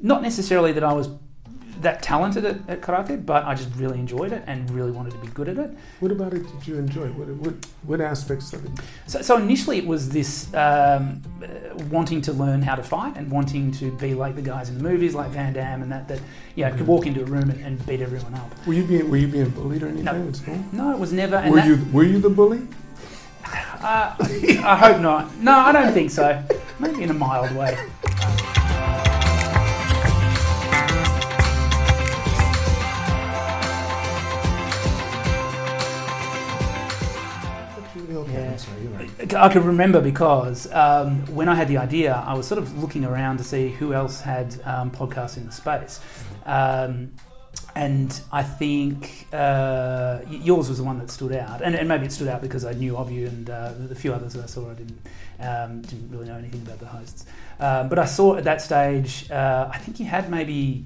not necessarily that I was that talented at, at karate, but I just really enjoyed it and really wanted to be good at it. What about it did you enjoy? What, what, what aspects of it? So, so initially, it was this um, uh, wanting to learn how to fight and wanting to be like the guys in the movies, like Van Damme, and that that you know, could walk into a room and, and beat everyone up. Were you being Were you being bullied or anything No. in school? No, it was never. And Were that, you Were you the bully? Uh, I hope not. No, I don't think so. Maybe in a mild way. I can remember because um, when I had the idea, I was sort of looking around to see who else had um, podcasts in the space. Um, and I think uh, yours was the one that stood out, and, and maybe it stood out because I knew of you, and uh, the few others that I saw, I didn't um, didn't really know anything about the hosts. Um, but I saw at that stage, uh, I think you had maybe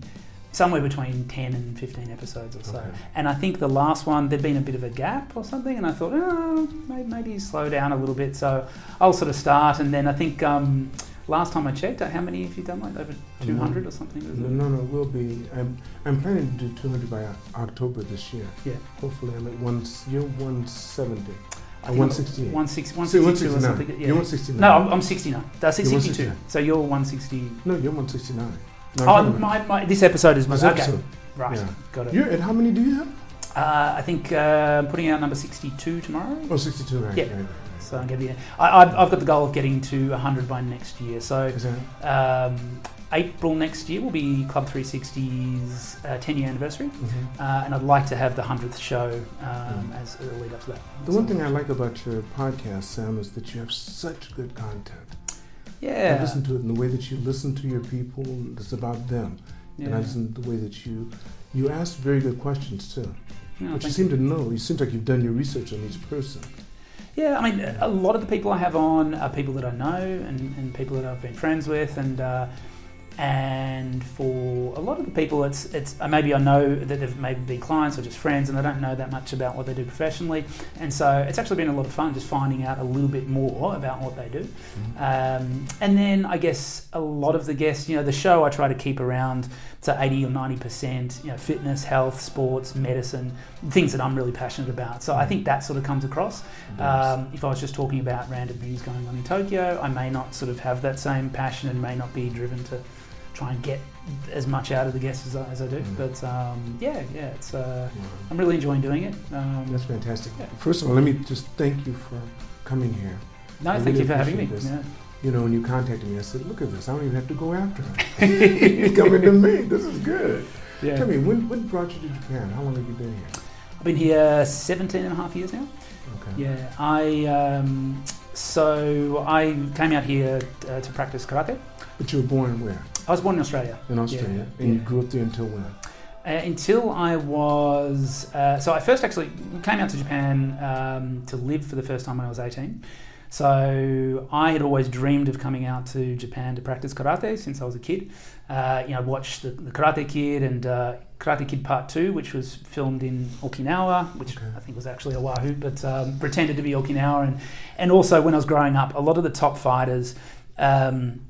somewhere between ten and fifteen episodes or so, Okay. and I think the last one there'd been a bit of a gap or something, and I thought, oh, maybe, maybe slow down a little bit. So I'll sort of start, and then I think um, last time I checked, how many have you done? Like over two hundred or something? No, no, no. We'll be. I'm. I'm planning to do 200 by October this year. Yeah. Hopefully, I'm at one. You're 170. I Uh, think 168. 160, See, 162 or 169. something. Yeah. You're 169. No, I'm, I'm 69. That's You're 62. 169. So you're 160. No, you're 169. No, Oh, talking my, my, this episode is this okay. episode. Right, Yeah. got it. You're at how many do you have? Uh, I think uh, I'm putting out number 62 tomorrow. Oh, 62, right. Yeah. right, right, right. So I'm gonna be. I, I've, I've got the goal of getting to 100 by next year. So um, April next year will be Club 360's uh, 10 year anniversary, mhm. uh, and I'd like to have the 100th show um, as a lead up to that. The one thing I like about your podcast, Sam, is that you have such good content. I yeah, listen to it in the way that you listen to your people. and It's about them, and I yeah. listen to the way that you you ask very good questions too. No, but you seem to know. You seem like you've done your research on each person. Yeah, I mean, a lot of the people I have on are people that I know and, and people that I've been friends with, and uh, and for a lot of the people, it's it's uh, maybe I know that they've maybe been clients or just friends, and they don't know that much about what they do professionally, and so it's actually been a lot of fun just finding out a little bit more about what they do. Um, and then I guess a lot of the guests, you know, the show I try to keep around to 80 or 90%, you know, fitness, health, sports, medicine, things that I'm really passionate about. So I think that sort of comes across. Um, if I was just talking about random things going on in Tokyo, I may not sort of have that same passion and may not be driven to try and get as much out of the guests as I, as I do. Mm. But um, yeah, yeah, it's uh, Wow. I'm really enjoying doing it. Um, That's fantastic. Yeah. First of all, let me just thank you for coming here. no, I thank really you for having me. Yeah. You know, when you contacted me, I said, "Look at this! I don't even have to go after. He's coming to me. This is good." Tell me, when, when brought you to Japan? How long have you been here? I've been here 17 and a half years now. Okay. Yeah, I um, so I came out here uh, to practice karate. But you were born where? I was born in Australia In Australia, Yeah, and you grew up there until when? uh, until I was. Uh, so I first actually came out to Japan um, to live for the first time when I was 18. So I had always dreamed of coming out to Japan to practice karate since I was a kid. Uh, you know, I watched the, the Karate Kid and uh, Karate Kid Part Two, which was filmed in Okinawa, which Okay. I think was actually Oahu, but um, pretended to be Okinawa. And and also when I was growing up, a lot of the top fighters. Um,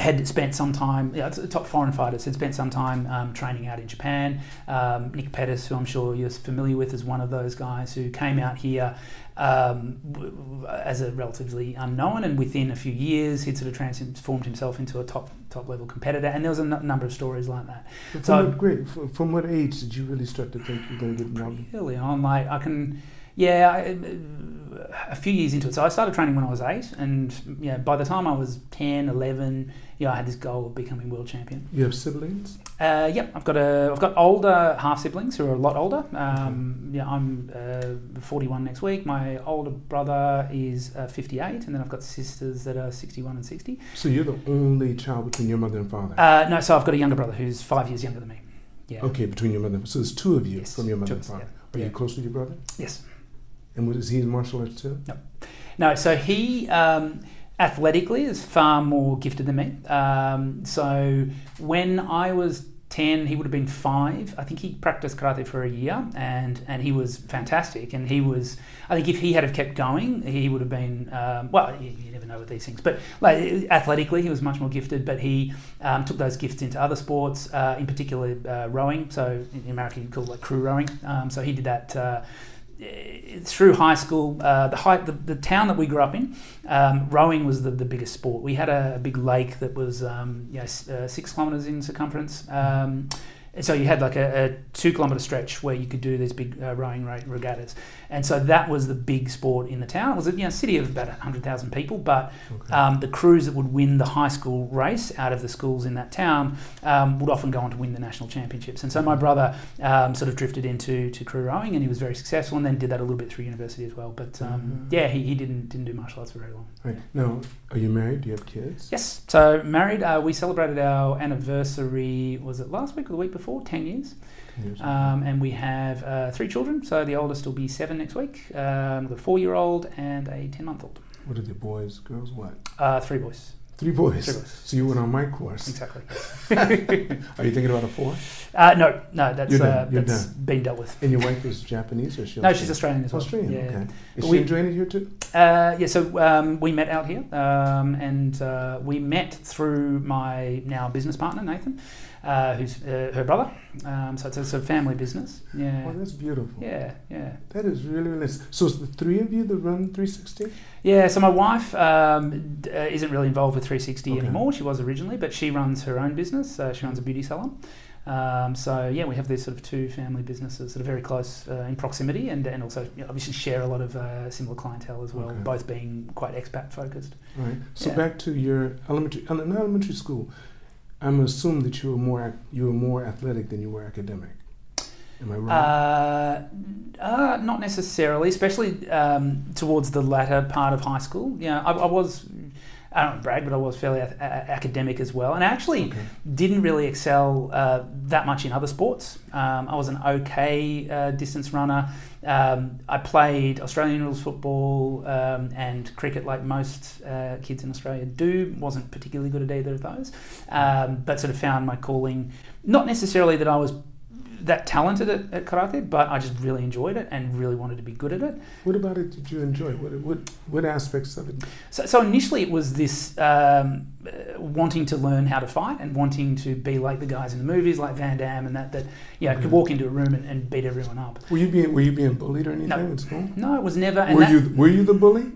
had spent some time, yeah, the top foreign fighters had spent some time um, training out in Japan. Um, Nick Pettas, who I'm sure you're familiar with, is one of those guys who came out here um, as a relatively unknown, and within a few years, he'd sort of transformed himself into a top top level competitor. And there was a n- number of stories like that. From So- what grade? From, what age did you really start to think you were going to get involved? Early on, like I can, yeah, I, a few years into it. So I started training when I was eight, and yeah, by the time I was 10, 11, yeah, I had this goal of becoming world champion. You have siblings? Uh, yep, I've got a, I've got older half siblings who are a lot older. Um, yeah, I'm uh, 41 next week. My older brother is uh, 58, and then I've got sisters that are 61 and 60. So you're the only child between your mother and father? Uh, no, so I've got a younger brother who's five years younger than me. Yeah. okay, between your mother and So there's two of you Yes, from your mother and father. yeah. Are Yeah. you close with your brother? Yes. And what, is he in martial arts too? No. No, so he um, athletically is far more gifted than me. Um, so when I was ten. He would have been five. I think he practiced karate for a year, and and he was fantastic. And he was, I think, if he had have kept going, he would have been. Um, well, you, you never know with these things, but like athletically, he was much more gifted. But he um, took those gifts into other sports, uh, in particular uh, rowing. So in America, you call it like crew rowing. Um, so he did that. Uh, through high school, uh, the, high, the, the town that we grew up in, um, rowing was the, the biggest sport. We had a, a big lake that was um, you know, uh, six kilometres in circumference. Um, and so you had like a, a, two kilometre stretch where you could do these big uh, rowing regattas. And so that was the big sport in the town. It was a you know, city of about 100,000 people, but okay. um, the crews that would win the high school race out of the schools in that town um, would often go on to win the national championships. And so my brother um, sort of drifted into to crew rowing and he was very successful and then did that a little bit through university as well. But um, mm-hmm. yeah, he, he didn't, didn't do martial arts for very long. Right. Now, are you married? Do you have kids? Yes. So married. Uh, we celebrated our anniversary, was it last week or the week before? 10 years. Um, and we have uh, three children. So the oldest will be seven next week, um, the four year old, and a 10 month old. What are the boys, girls, what? Uh, three boys. Three boys. Three boys. So you went on my course. Exactly. Are you thinking about a fourth? Uh, no, no, that's, uh, that's been dealt with. And your wife is Japanese or she? No, she's Australian as well. Australian, yeah. okay. Is she enjoying it here too? Uh, yeah, so um, we met out here, um, and uh, we met through my now business partner Nathan uh, who's uh, her brother. Um, so it's a, it's a, family business. Yeah. Oh, that's beautiful. Yeah, yeah. That is really, really nice. So it's the three of you that run 360? Yeah, so my wife um, uh, isn't really involved with 360 okay. anymore. She was originally, but she runs her own business. Uh, she runs a beauty salon. Um, so yeah, we have these sort of two family businesses that are very close uh, in proximity, and, and also you know, obviously share a lot of uh, similar clientele as well. Okay. Both being quite expat focused. Right. So yeah. back to your elementary, elementary school. I'm assuming that you were more you were more athletic than you were academic. Am I wrong? Uh, uh, not necessarily, especially um, towards the latter part of high school. Yeah, I, I was. I don't brag, but I was fairly a- a- academic as well, and I actually okay. didn't really excel uh, that much in other sports. Um, I was an okay uh, distance runner. Um, I played Australian rules football um, and cricket, like most uh, kids in Australia do. wasn't particularly good at either of those, um, but sort of found my calling. Not necessarily that I was that talented at, at, karate, but I just really enjoyed it and really wanted to be good at it. What about it did you enjoy? What, what, what aspects of it? So, so initially it was this um, uh, wanting to learn how to fight and wanting to be like the guys in the movies, like Van Damme, and that that yeah okay. could walk into a room and, and, beat everyone up. Were you being Were you being bullied or anything no. in school? No, it was never. were that, you Were you the bully?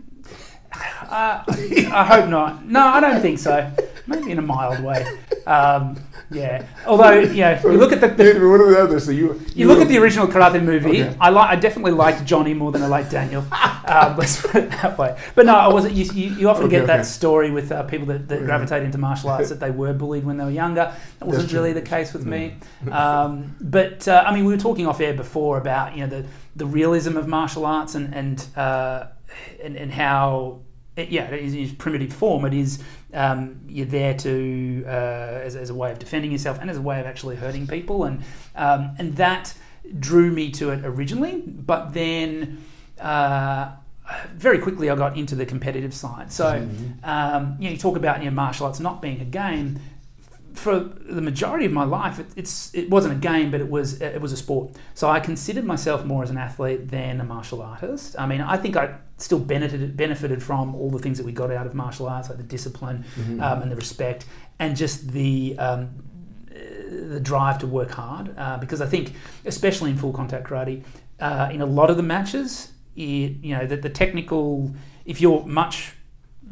Uh, I hope not. No, I don't think so. Maybe in a mild way. Um, yeah. Although, you know, you look at the, the what are the others? So you, you, you look at the original Karate movie. Okay. I like. I definitely liked Johnny more than I liked Daniel. um, let's put it that way. But no, I wasn't. You, you, often okay, get that story with uh, people that, that yeah. gravitate into martial arts that they were bullied when they were younger. That wasn't really the case with me. Um, but uh, I mean, we were talking off air before about you know the the realism of martial arts and and uh, and, and how it, yeah, it is primitive form. It is um, you're there to uh, as, as, a way of defending yourself and as a way of actually hurting people, and um, and that drew me to it originally. But then uh, very quickly, I got into the competitive side. So mm-hmm. um, you know, you talk about you know, martial arts not being a game for the majority of my life, it, it's it wasn't a game, but it was it was a sport. So I considered myself more as an athlete than a martial artist. I mean, I think I still benefited benefited from all the things that we got out of martial arts, like the discipline mm-hmm. um, and the respect, and just the um, the drive to work hard. Uh, because I think, especially in full contact karate, uh, in a lot of the matches, it, you know, the, the technical. If you're much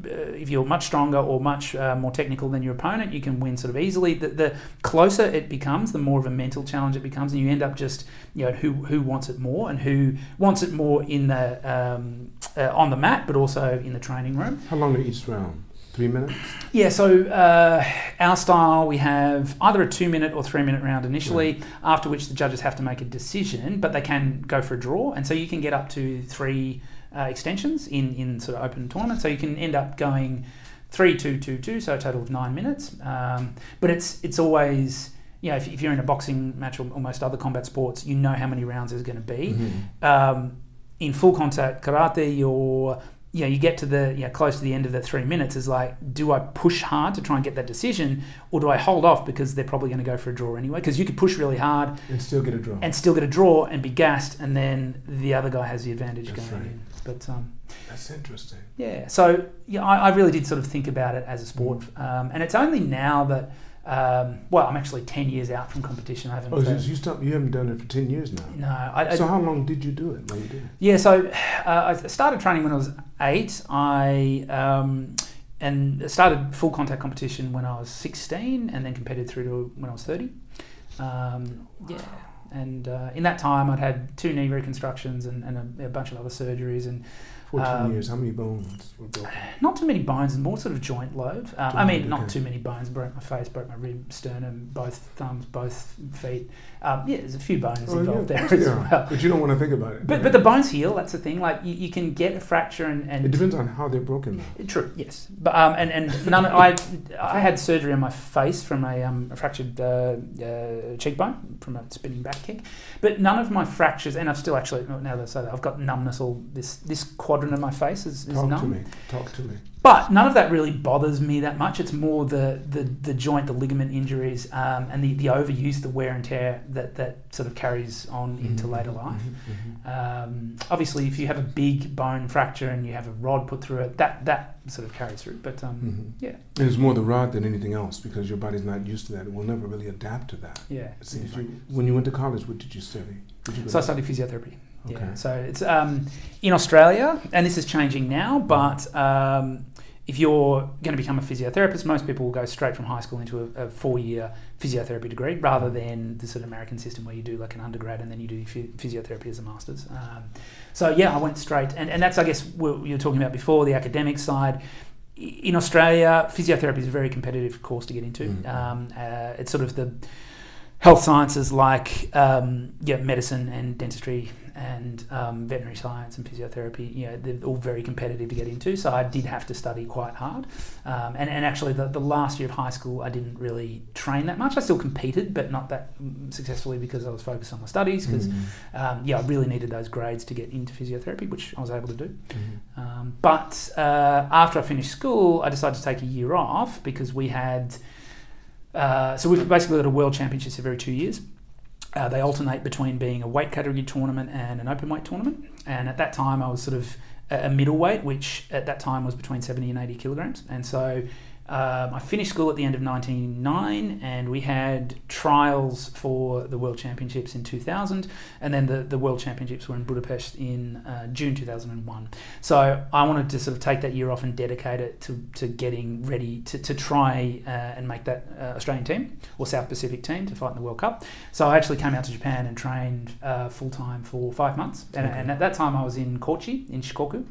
if you're much stronger or much uh, more technical than your opponent, you can win sort of easily. The, the, closer it becomes, the more of a mental challenge it becomes, and you end up just you know who who wants it more and who wants it more in the um, uh, on the mat, but also in the training room. How long are each round? Three minutes? Yeah, so uh, our style, we have either a two minute or three minute round initially, right. after which the judges have to make a decision, but they can go for a draw. And so you can get up to three uh, extensions in, in sort of open tournaments. So you can end up going three, two, two, two, so a total of nine minutes. Um, but it's it's always you know if, if, you're in a boxing match or, most other combat sports, you know how many rounds there's going to be. Mm-hmm. Um, in full contact karate, you're you know, you get to the you know, close to the end of the three minutes is like, do I push hard to try and get that decision, or do I hold off because they're probably going to go for a draw anyway? Because you could push really hard and still get a draw. and still get a draw and be gassed, and then the other guy has the advantage That's going right. in. But um, That's interesting. yeah, so yeah, I, I really did sort of think about it as a sport, Mm. um, and it's only now that. Um, well, I'm actually ten years out from competition. I haven't. Oh, so you stopped. You haven't done it for ten years now. no, I, I, So how long did you do it? When you did? Yeah, so uh, I started training when I was eight. I um, and started full contact competition when I was sixteen, and then competed through to when I was thirty. Um, yeah, and uh, in that time, I'd had two knee reconstructions and, and a, a bunch of other surgeries, and Fourteen Um, years. How many bones were broken? not too many bones, more sort of joint load. Uh, I mean, not too many bones. Broke my face, broke my rib, sternum, both thumbs, both feet. Um, yeah, there's a few bones Oh, involved yeah, there as yeah. well. But you don't want to think about it. But, but the bones heal. That's the thing. Like you, you can get a fracture and, and it depends on how they're broken. True. Yes. But um, and and none. I I had surgery on my face from a, um, a fractured uh, uh, cheekbone from a spinning back kick, but none of my fractures, and I've still actually now that I say that I've got numbness all this this quadrant of my face is, is Talk numb. to me. Talk to me. But none of that really bothers me that much. It's more the the, the joint, the ligament injuries, um, and the, the overuse, the wear and tear that, that sort of carries on into Mhm, later life. mhm, mhm. Um, obviously, if you have a big bone fracture and you have a rod put through it, that that sort of carries through. But um, Mhm. yeah, And it's more the rod than anything else because your body's not used to that. It will never really adapt to that. yeah. It seems like. When you went to college, what did you study? Did you So I studied physiotherapy. Okay. Yeah. So it's um, in Australia, and this is changing now. But um, if you're going to become a physiotherapist, most people will go straight from high school into a, a four-year physiotherapy degree, rather than the sort of American system where you do like an undergrad and then you do phy- physiotherapy as a master's. Um, so yeah, I went straight, and, and that's I guess what you were talking about before the academic side. In Australia, physiotherapy is a very competitive course to get into. Mhm. Um, uh, it's sort of the health sciences like um, yeah, medicine and dentistry and um, veterinary science and physiotherapy. You know, they're all very competitive to get into. So I did have to study quite hard. Um, and, and actually, the, the last year of high school, I didn't really train that much. I still competed, but not that mm, successfully because I was focused on my studies. Because Mhm, um, yeah, I really needed those grades to get into physiotherapy, which I was able to do. mhm. Um, but uh, after I finished school, I decided to take a year off because we had. Uh, so we've basically got a world championships every two years. Uh, they alternate between being a weight category tournament and an open weight tournament. And at that time, I was sort of a middleweight, which at that time was between 70 and 80 kilograms. And so um, I finished school at the end of 1999, and we had trials for the World Championships in 2000, and then the, the World Championships were in Budapest in uh, June 2001. So I wanted to sort of take that year off and dedicate it to, to getting ready to, to try uh, and make that uh, Australian team or South Pacific team to fight in the World Cup. So I actually came out to Japan and trained uh, full time for five months, and, Okay. and at that time I was in Kochi in Shikoku.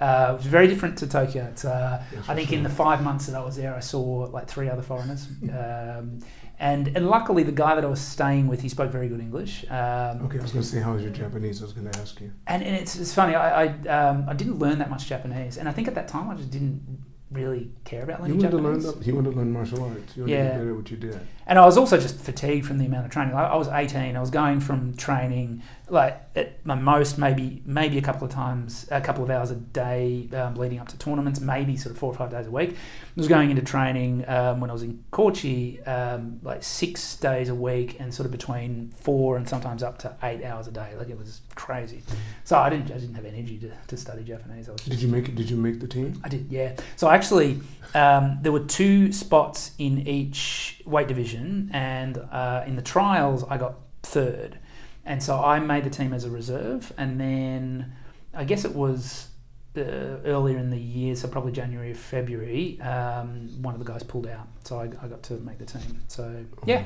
Uh, it was very different to Tokyo. It's, uh, I think in the five months that I was there, I saw like three other foreigners. um, and, and luckily, the guy that I was staying with, he spoke very good English. Um, Okay, I was going to say, how was your Japanese? I was going to ask you. and, and it's, it's funny, I, I, um, I didn't learn that much Japanese. And I think at that time, I just didn't really care about learning wanted to learn. Japanese. You wanted to learn martial arts. You wanted to Yeah. get better at what you did. And I was also just fatigued from the amount of training. I, I was 18. I was going from training like at my most maybe maybe a couple of times, a couple of hours a day um, leading up to tournaments, maybe sort of four or five days a week. I was going into training um, when I was in Kochi um, like six days a week and sort of between four and sometimes up to eight hours a day. Like it was crazy. So I didn't I didn't have energy to, to study Japanese. I was just Did you make it? Did you make the team? I did, yeah. So actually, um, there were two spots in each weight division, and uh, in the trials, I got third. And so I made the team as a reserve, and then I guess it was uh, earlier in the year, so probably January or February, um, one of the guys pulled out, so I, I got to make the team. So yeah,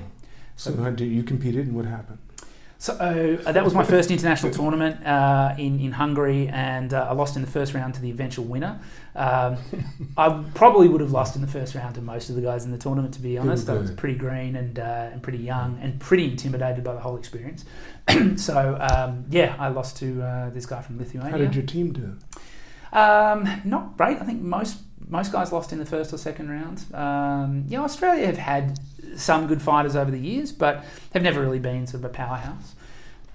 So how did you competed, and what happened? So uh, that was my first international tournament uh, in in Hungary, and uh, I lost in the first round to the eventual winner. Um, I probably would have lost in the first round to most of the guys in the tournament, to be honest. I was pretty green and uh, and pretty young and pretty intimidated by the whole experience. so um, yeah, I lost to uh, this guy from Lithuania. How did your team do? Um, not great. I think most most guys lost in the first or second round. Um, yeah, Australia have had some good fighters over the years, but have never really been sort of a powerhouse.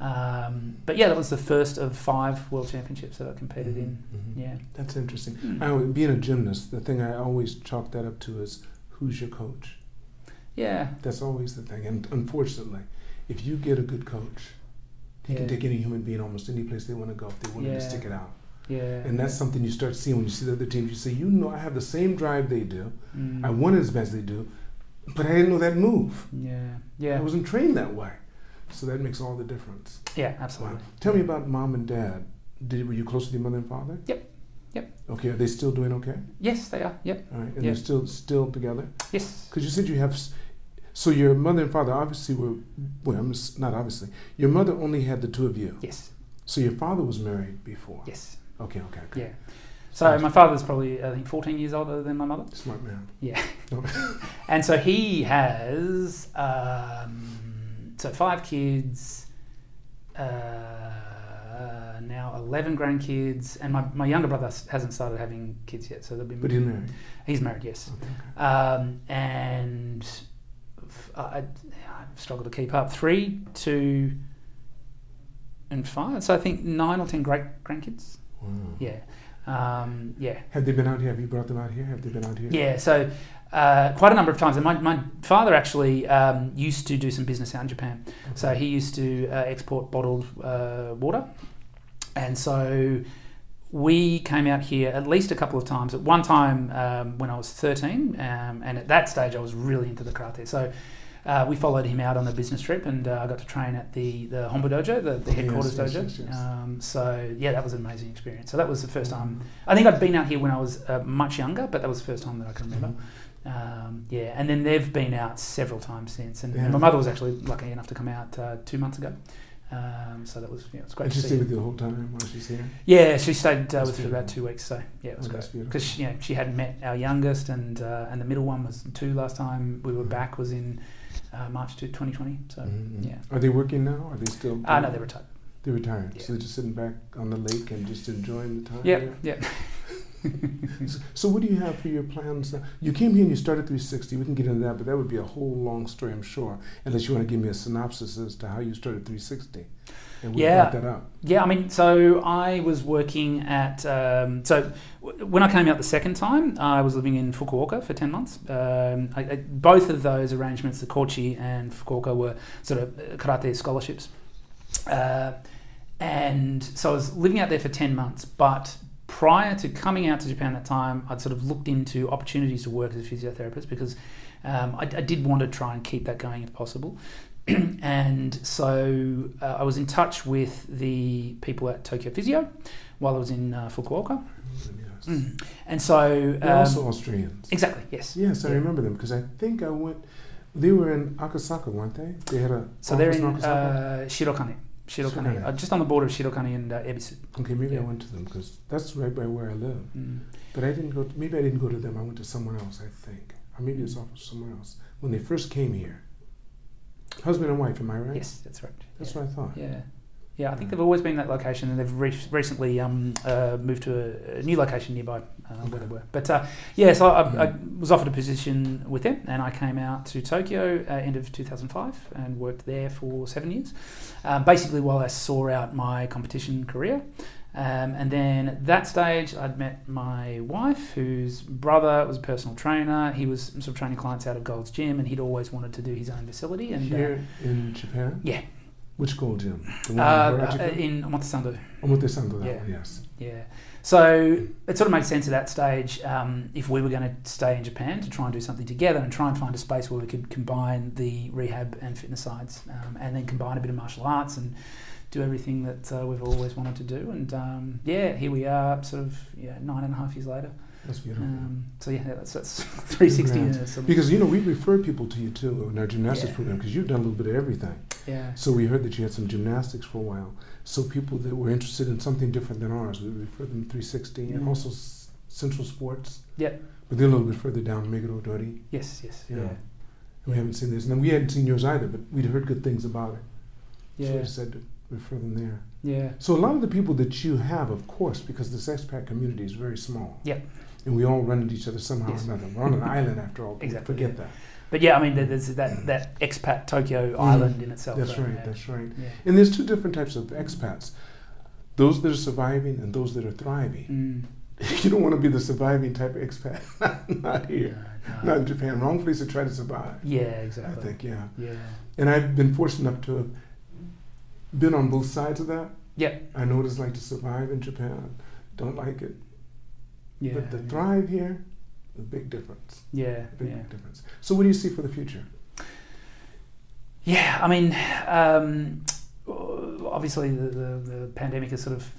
Um, but yeah, that was the first of five world championships that I competed in. Mhm. Yeah. That's interesting. Mm. I, being a gymnast, the thing I always chalk that up to is who's your coach. Yeah. That's always the thing. And unfortunately, if you get a good coach, he can take any human being almost any place they want to go if they want Yeah. to stick it out. Yeah. And that's something you start seeing when you see the other teams. You say, you know, I have the same drive they do. Mm. I want it as best they do, but I didn't know that move. Yeah. Yeah. I wasn't trained that way. So that makes all the difference. Yeah. Absolutely. Wow. Tell me about mom and dad. Did, were you close with your mother and father? Yep. Yep. Okay, are they still doing okay? Yes, they are. Yep. All right, and Yeah. they're still still together? Yes. Because you said you have. So your mother and father obviously were. Well, I'm not obviously. Your mother only had the two of you. Yes. So your father was married before. Yes. Okay, okay, okay. Yeah. So my father's probably I think 14 years older than my mother. Smart man. Yeah. And so he has um, so five kids, uh, now 11 grandkids, and my, my younger brother hasn't started having kids yet. So they'll be. But he's married. He's married, yes. Okay, okay. Um, and I struggle to keep up. Three, two, and five. So I think nine or ten great grandkids. Wow. Yeah. Um, yeah. Have they been out here? Have you brought them out here? Have they been out here? Yeah, so uh, quite a number of times. And my, my father actually um, used to do some business out in Japan. So he used to uh, export bottled uh, water. And so we came out here at least a couple of times. At one time um, when I was 13, um, and at that stage I was really into the karate. So uh, we followed him out on a business trip, and uh, I got to train at the the Hombu Dojo, the, the headquarters yes, dojo. yes, yes. Um, so yeah, that was an amazing experience. So that was the first time. I think I'd been out here when I was uh, much younger, but that was the first time that I can remember. Um, yeah, and then they've been out several times since, and, and my mother was actually lucky enough to come out uh, two months ago. Um, so that was yeah, it was great And to she stayed with you the whole time while she's here? Yeah, she stayed uh, with us for about two weeks. So yeah, it was Oh, great because you know she hadn't met our youngest, and uh, and the middle one was two last time we were back was in uh, March to 2020. So Mhm. yeah, Are they working now? Are they still? ah no, they retired. They're retired. Yeah. So they're just sitting back on the lake and just enjoying the time. Yeah, there? yeah. So- So what do you have for your plans now? You came here and you started 360. We can get into that, but that would be a whole long story, I'm sure. Unless you want to give me a synopsis as to how you started 360, and we Yeah. that up. Yeah, I mean, so I was working at. Um, so w- when I came out the second time, I was living in Fukuoka for 10 months. Um, I, I, both of those arrangements, the Kochi and Fukuoka, were sort of uh, karate scholarships. Uh, and so I was living out there for 10 months, but prior to coming out to Japan at that time, I'd sort of looked into opportunities to work as a physiotherapist because um, I, I did want to try and keep that going if possible. and so uh, I was in touch with the people at Tokyo Physio while I was in uh, Fukuoka. Yes. Mm. And so. They're um, also Austrians. exactly, yes. Yes, I Yeah. remember them because I think I went. They were in Akasaka, weren't they? They had a. So they're office in uh, Shirokane. Shirokane, Shirokane. uh, just on the border of Shirokane and uh, Ebisu. okay, maybe I went to them because that's right by where I live. Mm. But I didn't go. To, maybe I didn't go to them. I went to someone else. I think, or maybe it's off somewhere else. When they first came here, husband and wife. Am I right? Yes, that's right. That's yeah. what I thought. Yeah. Yeah, I think they've always been that location, and they've re- recently um, uh, moved to a, a new location nearby uh, where they were. But uh, yeah, so I, I was offered a position with them, and I came out to Tokyo uh, end of 2005 and worked there for seven years. Um, basically, while I saw out my competition career. Um, and then at that stage, I'd met my wife, whose brother was a personal trainer. He was sort of training clients out of Gold's Gym, and he'd always wanted to do his own facility. And uh, Here in Japan. yeah. Which gold gym? The one uh, in uh, in Omotesando. Omotesando, Yeah. yes. Yeah. So it sort of made sense at that stage um, if we were going to stay in Japan to try and do something together and try and find a space where we could combine the rehab and fitness sides um, and then combine a bit of martial arts and do everything that uh, we've always wanted to do. And um, yeah, here we are, sort of yeah, nine and a half years later. That's beautiful. Um, so yeah, that's, that's 360 years. because you know we refer people to you too in our gymnastics Yeah. program because you've done a little bit of everything. yeah. So we heard that you had some gymnastics for a while. So people that were interested in something different than ours, we refer them to 360 and Mhm. also s- Central Sports. Yeah. But they're a little bit further down, Meguro Dori. Yes, yes. Yeah. Yeah. And we haven't seen this. And we hadn't seen yours either, but we'd heard good things about it. Yeah. So we said to refer them there. Yeah. So a lot of the people that you have, of course, because this expat community is very small. Yep. And we all run into each other somehow Yes. or another. We're on an island after all. Exactly, Forget that. but yeah, I mean, there's that that expat Tokyo Mm. island in itself. That's right. yeah. That's right. Yeah. And there's two different types of expats: those that are surviving and those that are thriving. Mm. You don't want to be the surviving type of expat. Not here. No, no. Not in Japan. Wrong place to try to survive. Yeah, exactly. I think. Yeah. Yeah. And I've been fortunate enough to have been on both sides of that. Yeah. I know what it's like to survive in Japan. Don't like it. Yeah. But to yeah. thrive here, a big difference. Yeah. Big Yeah. difference. So what do you see for the future? Yeah, I mean, um, obviously the, the, the pandemic has sort of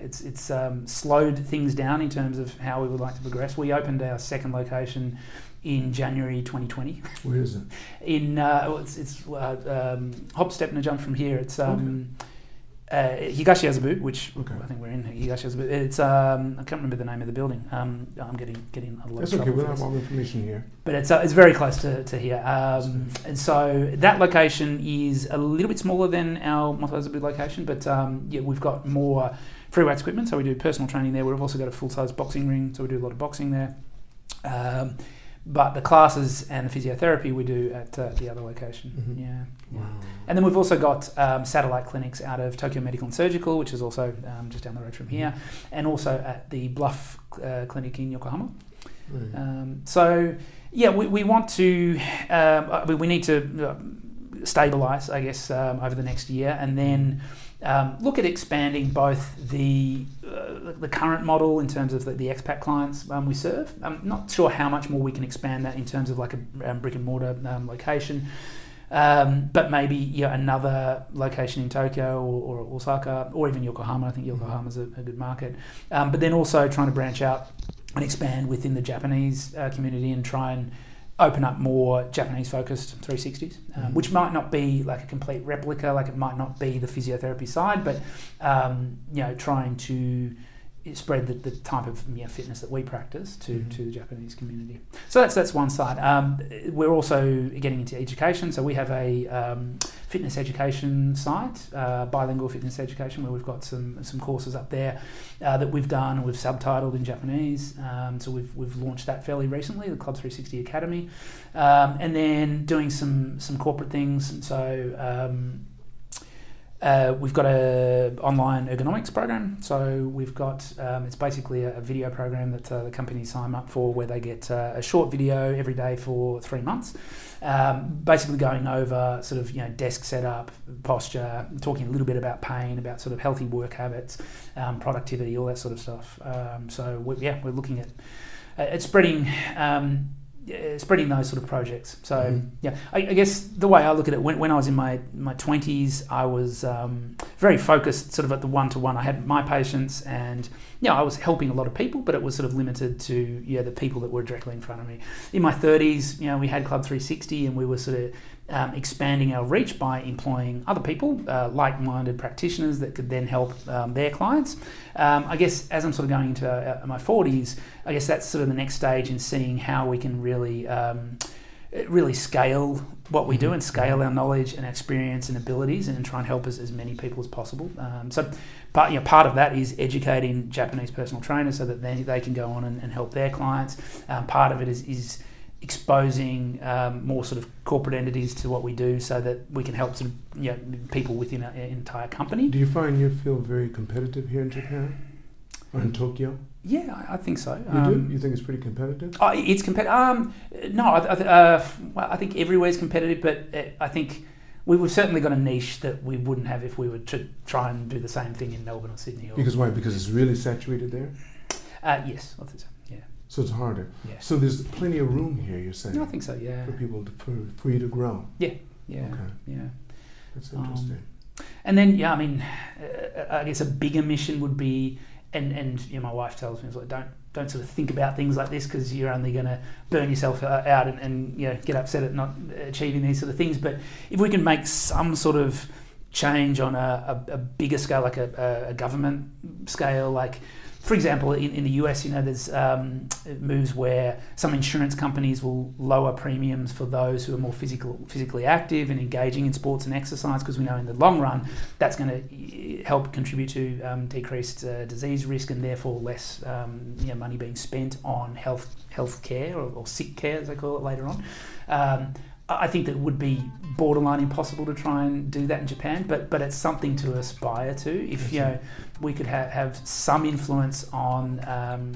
it's it's um, slowed things down in terms of how we would like to progress. We opened our second location in January 2020 Where is it? in uh, well, it's, it's uh, um, hop step and a jump from here. It's um, uh, Higashi Azabu, which Okay. I think we're in Higashi Azabu. It's um, I can't remember the name of the building. Um, I'm getting getting a lot That's of okay. trouble We for have all the information here. but it's uh, it's very close to, to here. Um, and so that location is a little bit smaller than our Motoazabu location, but um, yeah, we've got more free weights equipment, so we do personal training there. We've also got a full size boxing ring, so we do a lot of boxing there. Um, but the classes and the physiotherapy we do at uh, the other location. Mhm. Yeah. yeah. Wow. And then we've also got um, satellite clinics out of Tokyo Medical and Surgical, which is also um, just down the road from here, and also at the Bluff uh, Clinic in Yokohama. Right. Um, so yeah, we, we want to um, uh, we, we need to uh, stabilize, I guess, um, over the next year, and then um, look at expanding both the uh, the current model in terms of the, the expat clients um, we serve. I'm not sure how much more we can expand that in terms of like a um, brick and mortar um, location. Um, but maybe yeah, another location in Tokyo or, or Osaka or even Yokohama. I think Yokohama's a, a good market. Um, but then also trying to branch out and expand within the Japanese uh, community and try and open up more Japanese focused 360s, um, Mhm. which might not be like a complete replica, like it might not be the physiotherapy side, but um, you know, trying to spread the, the type of you know, fitness that we practice to, Mhm. to the Japanese community. So that's that's one side. Um, we're also getting into education, so we have a um, fitness education site, uh, bilingual fitness education, where we've got some some courses up there uh, that we've done and we've subtitled in Japanese. Um, so we've we've launched that fairly recently, the Club 360 Academy, um, and then doing some some corporate things. So. Uh, we've got a online ergonomics program, so we've got um, it's basically a, a video program that uh, the companies sign up for, where they get uh, a short video every day for three months, um, basically going over sort of you know desk setup, posture, talking a little bit about pain, about sort of healthy work habits, um, productivity, all that sort of stuff. Um, so we yeah, we're looking at at spreading. Um, spreading those sort of projects. So Mhm. yeah, I, I guess the way I look at it, when, when I was in my my twenties, I was um, very focused, sort of at the one to one. I had my patients, and know, I was helping a lot of people, but it was sort of limited to yeah the people that were directly in front of me. In my thirties, you know, we had Club 360, and we were sort of um, expanding our reach by employing other people, uh, like-minded practitioners that could then help um, their clients. Um, I guess as I'm sort of going into uh, my 40s, I guess that's sort of the next stage in seeing how we can really, um, really scale what we do and scale our knowledge and experience and abilities and try and help as, as many people as possible. Um, so, part you know, part of that is educating Japanese personal trainers so that they, they can go on and, and help their clients. Um, part of it is is exposing um, more sort of corporate entities to what we do so that we can help some you know, people within an entire company. Do you find you feel very competitive here in Japan or in Tokyo? Yeah, I, think so. You Um, do? You think it's pretty competitive? Oh, it's competitive. Um, no, I, I, uh, well, I think everywhere's competitive, but uh, I think we, we've certainly got a niche that we wouldn't have if we were to try and do the same thing in Melbourne or Sydney. Or, Because why? Because it's really saturated there, uh, yes, I think so. Yeah, so it's harder. yeah. So there's plenty of room here. You're saying No, I think so. Yeah, for people to, for, for you to grow. yeah, Yeah. Okay, yeah. that's Um, interesting. And then, yeah, I mean, uh, I guess a bigger mission would be, and and you know, my wife tells me, like, don't don't sort of think about things like this because you're only going to burn yourself out and, and you know get upset at not achieving these sort of things. But if we can make some sort of change on a, a, a bigger scale, like a, a government scale, like for example, in, in the US, you know, there's um, moves where some insurance companies will lower premiums for those who are more physical, physically active and engaging in sports and exercise because we know in the long run that's going to help contribute to um, decreased uh, disease risk and therefore less um, you know, money being spent on health health care or, or sick care as they call it later on. I think that would be borderline impossible to try and do that in Japan, but but it's something to aspire to. If you know, we could ha- have some influence on. Um,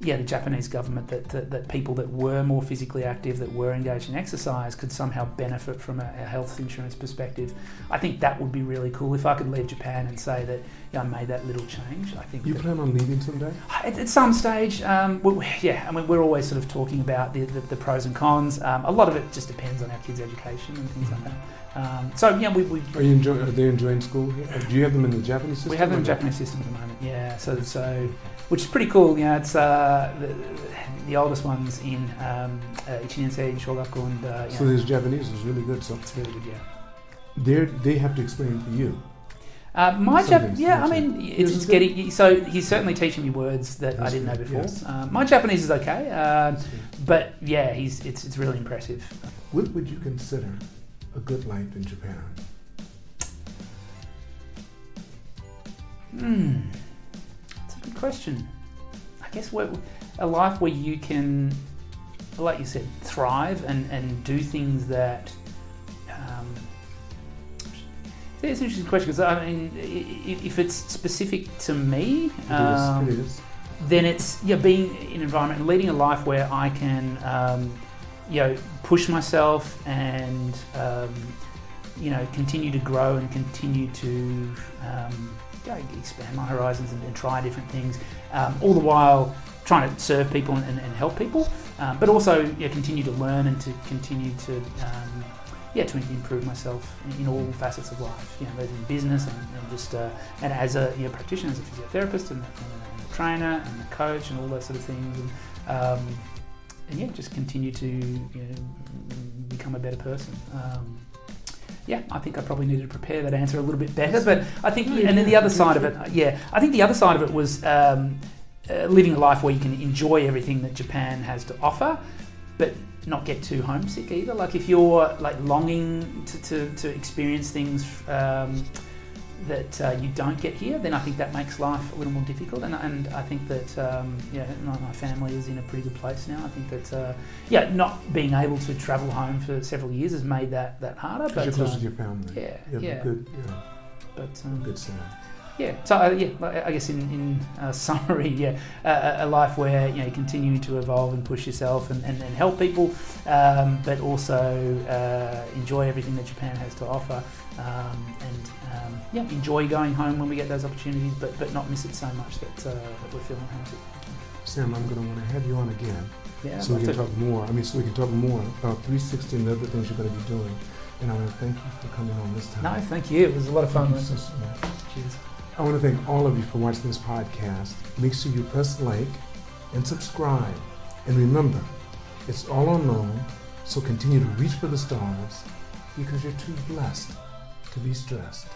yeah, the Japanese government that, that, that, people that were more physically active, that were engaged in exercise, could somehow benefit from a, a, health insurance perspective. I think that would be really cool if I could leave Japan and say that you know, I made that little change. I think you plan on leaving someday. At, at some stage, um, we, yeah. I mean, we're always sort of talking about the, the, the pros and cons. Um, a lot of it just depends on our kids' education and things like that. Um, so yeah, we, we are you enjoying? Are they enjoying school? Here? Do you have them in the Japanese system? We have them in the Japanese system at the moment. Yeah, so so which is pretty cool. You know, it's uh, the, the, oldest one's in um, uh, Ichinensei in Shogaku, and uh, so there's Japanese is really good. So it's really good. Yeah, they they have to explain to you. Uh, my Jap- yeah, I mean, it's, it's getting so he's certainly teaching me words that That's I didn't know before. Yes. Uh, my Japanese is okay, uh, but yeah, he's it's it's really impressive. What would you consider a good life in Japan? Hmm, good question. I guess a life where you can, like you said, thrive and, and do things that. Um, it's an interesting question because I mean, if it's specific to me, um, it is. then it's yeah, being in an environment, and leading a life where I can um, you know, push myself and um, you know continue to grow and continue to um, know, expand my horizons and, and try different things, um, all the while trying to serve people and, and help people, um, but also know, continue to learn and to continue to um, yeah to improve myself in, all facets of life. You know, both in business and, and just uh, and as a you know, practitioner, as a physiotherapist and, a trainer and a coach and all those sort of things. And, um, and yeah, just continue to you know, become a better person. Yeah, I think I probably needed to prepare that answer a little bit better, but I think, and then the other side of it, yeah, I think the other side of it was um, uh, living a life where you can enjoy everything that Japan has to offer, but not get too homesick either. Like if you're like longing to, to, to experience things. Um, that uh, you don't get here, then I think that makes life a little more difficult. And, and I think that um, yeah, my family is in a pretty good place now. I think that uh, yeah, not being able to travel home for several years has made that that harder. But you're close uh, with your family. Yeah, you yeah. Good, yeah. But um, good son. Yeah, so uh, yeah, I guess in, in uh, summary, yeah, a, a, life where you know continuing to evolve and push yourself and, and, and help people, um, but also uh, enjoy everything that Japan has to offer, um, and um, yeah, enjoy going home when we get those opportunities, but but not miss it so much that, uh, that we're feeling homesick. Sam, I'm going to want to have you on again, yeah, so we can to. talk more. I mean, so we can talk more about 360 and the other things you're going to be doing. And I want to thank you for coming on this time. No, thank you. It was a lot of fun. Cheers. I want to thank all of you for watching this podcast. Make sure you press like and subscribe. And remember, it's all unknown, so continue to reach for the stars because you're too blessed to be stressed.